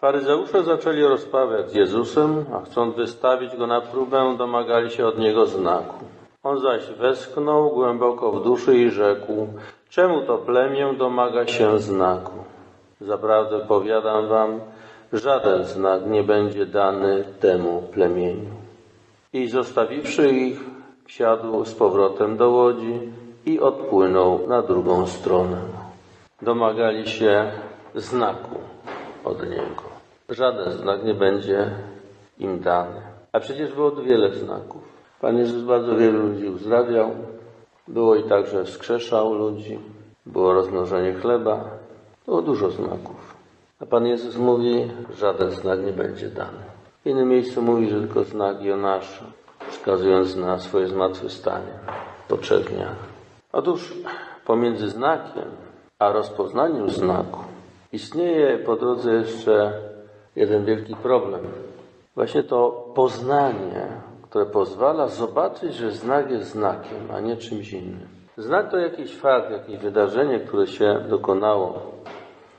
Faryzeusze zaczęli rozprawiać z Jezusem, a chcąc wystawić go na próbę, domagali się od niego znaku. On zaś westchnął głęboko w duszy i rzekł, czemu to plemię domaga się znaku? Zaprawdę powiadam wam, żaden znak nie będzie dany temu plemieniu. I zostawiwszy ich, wsiadł z powrotem do łodzi i odpłynął na drugą stronę. Domagali się znaku od niego. Żaden znak nie będzie im dany. A przecież było wiele znaków. Pan Jezus bardzo wielu ludzi uzdrawiał. Było i tak, że wskrzeszał ludzi. Było rozmnożenie chleba. Było dużo znaków. A Pan Jezus mówi, żaden znak nie będzie dany. W innym miejscu mówi, że tylko znak Jonasza, wskazując na swoje zmartwychwstanie po trzech dniach. Otóż pomiędzy znakiem a rozpoznaniem znaku istnieje po drodze jeszcze jeden wielki problem. Właśnie to poznanie, które pozwala zobaczyć, że znak jest znakiem, a nie czymś innym. Znak to jakiś fakt, jakieś wydarzenie, które się dokonało.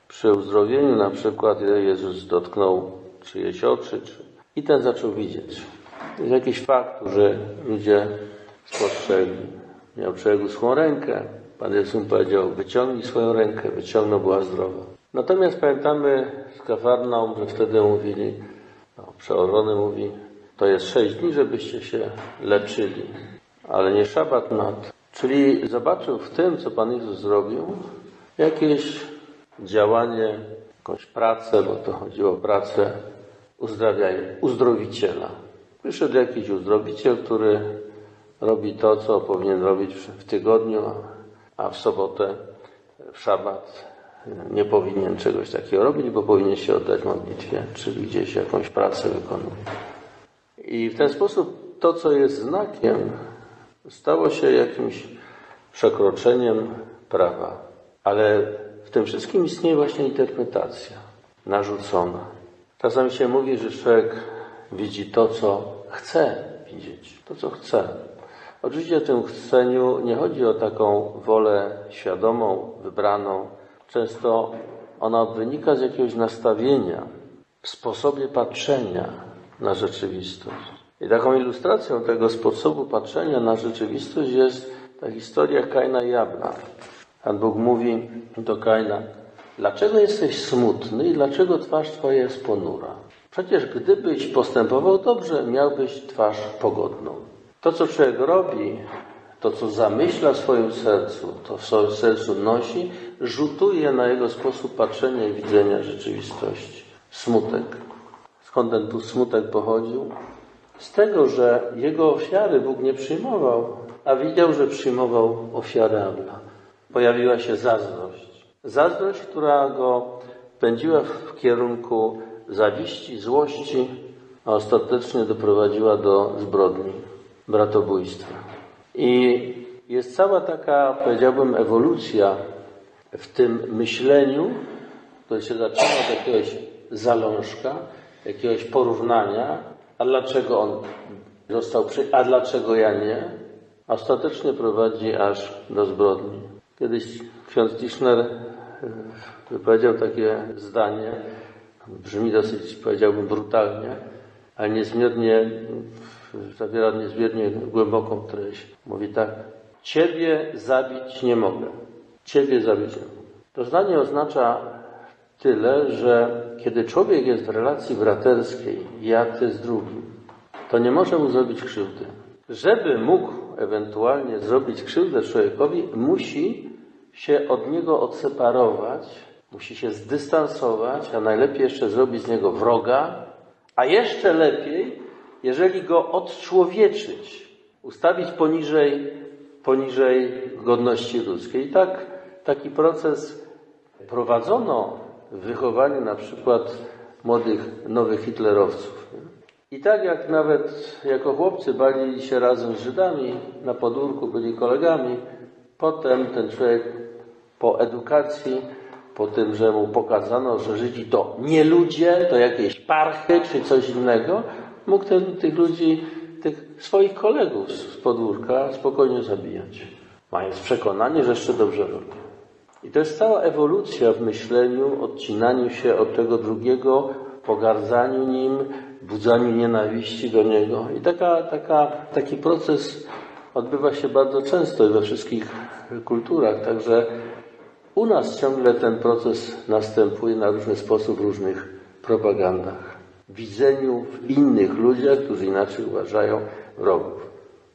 Przy uzdrowieniu na przykład Jezus dotknął czyjeś oczy czy... i ten zaczął widzieć. Jest jakiś fakt, że ludzie spostrzegli. Miał przeległą rękę. Pan Jezus mu powiedział, wyciągnij swoją rękę. Wyciągnął, była zdrowa. Natomiast pamiętamy z Kafarnaum, że wtedy mówili, no, przełożony mówi, to jest sześć dni, żebyście się leczyli, ale nie szabat nad. Czyli zobaczył w tym, co Pan Jezus zrobił, jakieś działanie, jakąś pracę, bo to chodziło o pracę uzdrawiania, uzdrowiciela. Wyszedł jakiś uzdrowiciel, który robi to, co powinien robić w tygodniu, a w sobotę, w szabat nie powinien czegoś takiego robić, bo powinien się oddać modlitwie, czyli gdzieś jakąś pracę wykonuje. I w ten sposób to, co jest znakiem, stało się jakimś przekroczeniem prawa. Ale w tym wszystkim istnieje właśnie interpretacja narzucona. Czasami się mówi, że człowiek widzi to, co chce widzieć, to, co chce. Oczywiście w tym chceniu nie chodzi o taką wolę świadomą, wybraną. Często ona wynika z jakiegoś nastawienia w sposobie patrzenia na rzeczywistość. I taką ilustracją tego sposobu patrzenia na rzeczywistość jest ta historia Kaina i Abla. Pan Bóg mówi do Kaina, dlaczego jesteś smutny i dlaczego twarz twoja jest ponura? Przecież gdybyś postępował dobrze, miałbyś twarz pogodną. To, co człowiek robi, to, co zamyśla w swoim sercu, to w swoim sercu nosi, rzutuje na jego sposób patrzenia i widzenia rzeczywistości. Smutek. Skąd ten tu smutek pochodził? Z tego, że jego ofiary Bóg nie przyjmował, a widział, że przyjmował ofiarę Abla. Pojawiła się zazdrość. Zazdrość, która go pędziła w kierunku zawiści, złości, a ostatecznie doprowadziła do zbrodni, bratobójstwa. I jest cała taka, powiedziałbym, ewolucja w tym myśleniu, które się zaczyna od jakiegoś zalążka, jakiegoś porównania, a dlaczego on został przy... a dlaczego ja nie? Ostatecznie prowadzi aż do zbrodni. Kiedyś ksiądz Tischner wypowiedział takie zdanie, brzmi dosyć, powiedziałbym, brutalnie, ale niezmiernie, zawiera niezmiernie głęboką treść. Mówi tak, Ciebie zabić nie mogę. Ciebie zabić nie mogę. To zdanie oznacza tyle, że kiedy człowiek jest w relacji braterskiej, ja ty z drugim, to nie może mu zrobić krzywdy. Żeby mógł ewentualnie zrobić krzywdę człowiekowi, musi się od niego odseparować, musi się zdystansować, a najlepiej jeszcze zrobić z niego wroga, a jeszcze lepiej, jeżeli go odczłowieczyć, ustawić poniżej, poniżej godności ludzkiej. I tak taki proces prowadzono w wychowaniu na przykład młodych, nowych hitlerowców. I tak jak nawet jako chłopcy bawili się razem z Żydami na podwórku, byli kolegami, potem ten człowiek po edukacji, po tym, że mu pokazano, że Żydzi to nie ludzie, to jakieś parchy czy coś innego, mógł ten, tych ludzi, tych swoich kolegów z podwórka spokojnie zabijać, mając przekonanie, że jeszcze dobrze robi. I to jest cała ewolucja w myśleniu, odcinaniu się od tego drugiego pogardzaniu nim, budzaniu nienawiści do niego. I taka, taka, taki proces odbywa się bardzo często we wszystkich kulturach, także u nas ciągle ten proces następuje na różny sposób w różnych propagandach. Widzeniu w innych ludziach, którzy inaczej uważają, wrogów.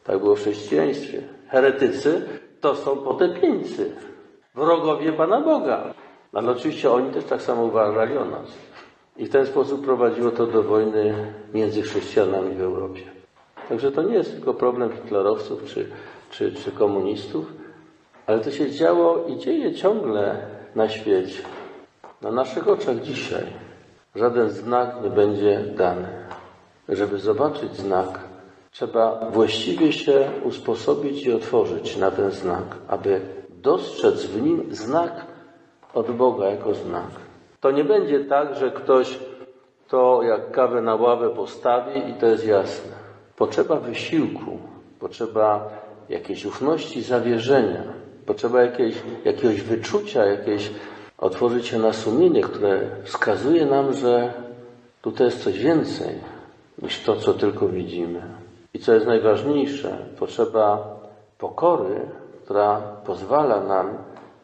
Tak było w chrześcijaństwie. Heretycy to są potępieńcy, wrogowie Pana Boga. Ale oczywiście oni też tak samo uważali o nas. I w ten sposób prowadziło to do wojny między chrześcijanami w Europie. Także to nie jest tylko problem hitlerowców czy, czy, czy komunistów, ale to się działo i dzieje ciągle na świecie. Na naszych oczach dzisiaj żaden znak nie będzie dany. Żeby zobaczyć znak, trzeba właściwie się usposobić i otworzyć na ten znak, aby dostrzec w nim znak od Boga jako znak. To nie będzie tak, że ktoś to jak kawę na ławę postawi i to jest jasne. Potrzeba wysiłku, potrzeba jakiejś ufności, zawierzenia, potrzeba jakiejś, jakiegoś wyczucia, jakieś otworzyć się na sumienie, które wskazuje nam, że tutaj jest coś więcej niż to, co tylko widzimy. I co jest najważniejsze, potrzeba pokory, która pozwala nam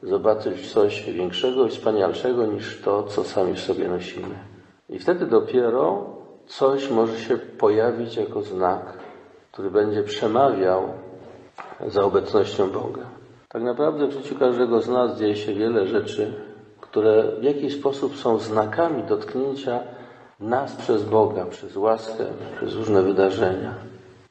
zobaczyć coś większego i wspanialszego niż to, co sami w sobie nosimy. I wtedy dopiero coś może się pojawić jako znak, który będzie przemawiał za obecnością Boga. Tak naprawdę w życiu każdego z nas dzieje się wiele rzeczy, które w jakiś sposób są znakami dotknięcia nas przez Boga, przez łaskę, przez różne wydarzenia.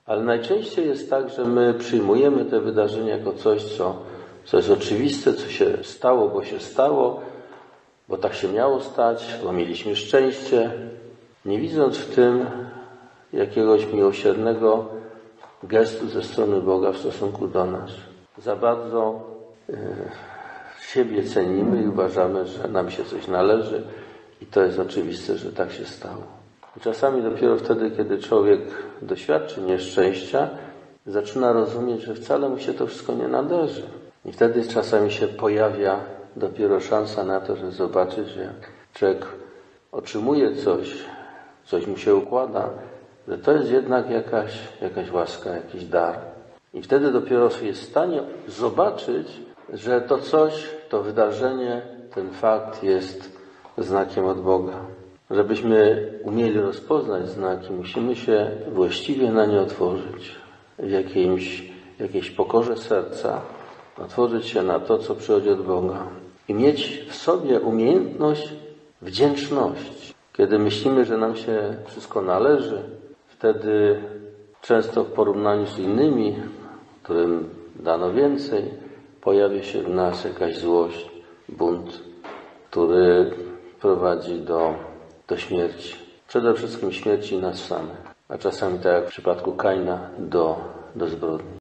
Ale najczęściej jest tak, że my przyjmujemy te wydarzenia jako coś, co, co jest oczywiste, co się stało, bo się stało, bo tak się miało stać, bo mieliśmy szczęście, nie widząc w tym jakiegoś miłosiernego gestu ze strony Boga w stosunku do nas. Za bardzo e, siebie cenimy i uważamy, że nam się coś należy i to jest oczywiste, że tak się stało. Czasami dopiero wtedy, kiedy człowiek doświadczy nieszczęścia, zaczyna rozumieć, że wcale mu się to wszystko nie należy. I wtedy czasami się pojawia dopiero szansa na to, że zobaczy, że człowiek otrzymuje coś, coś mu się układa, że to jest jednak jakaś, jakaś łaska, jakiś dar. I wtedy dopiero jest w stanie zobaczyć, że to coś, to wydarzenie, ten fakt jest znakiem od Boga. Żebyśmy umieli rozpoznać znaki, musimy się właściwie na nie otworzyć. W jakimś, jakiejś pokorze serca, otworzyć się na to, co przychodzi od Boga. I mieć w sobie umiejętność wdzięczności. Kiedy myślimy, że nam się wszystko należy, wtedy często w porównaniu z innymi, którym dano więcej, pojawia się w nas jakaś złość, bunt, który prowadzi do, do śmierci. Przede wszystkim śmierci nas samych, a czasami tak jak w przypadku Kaina do, do zbrodni.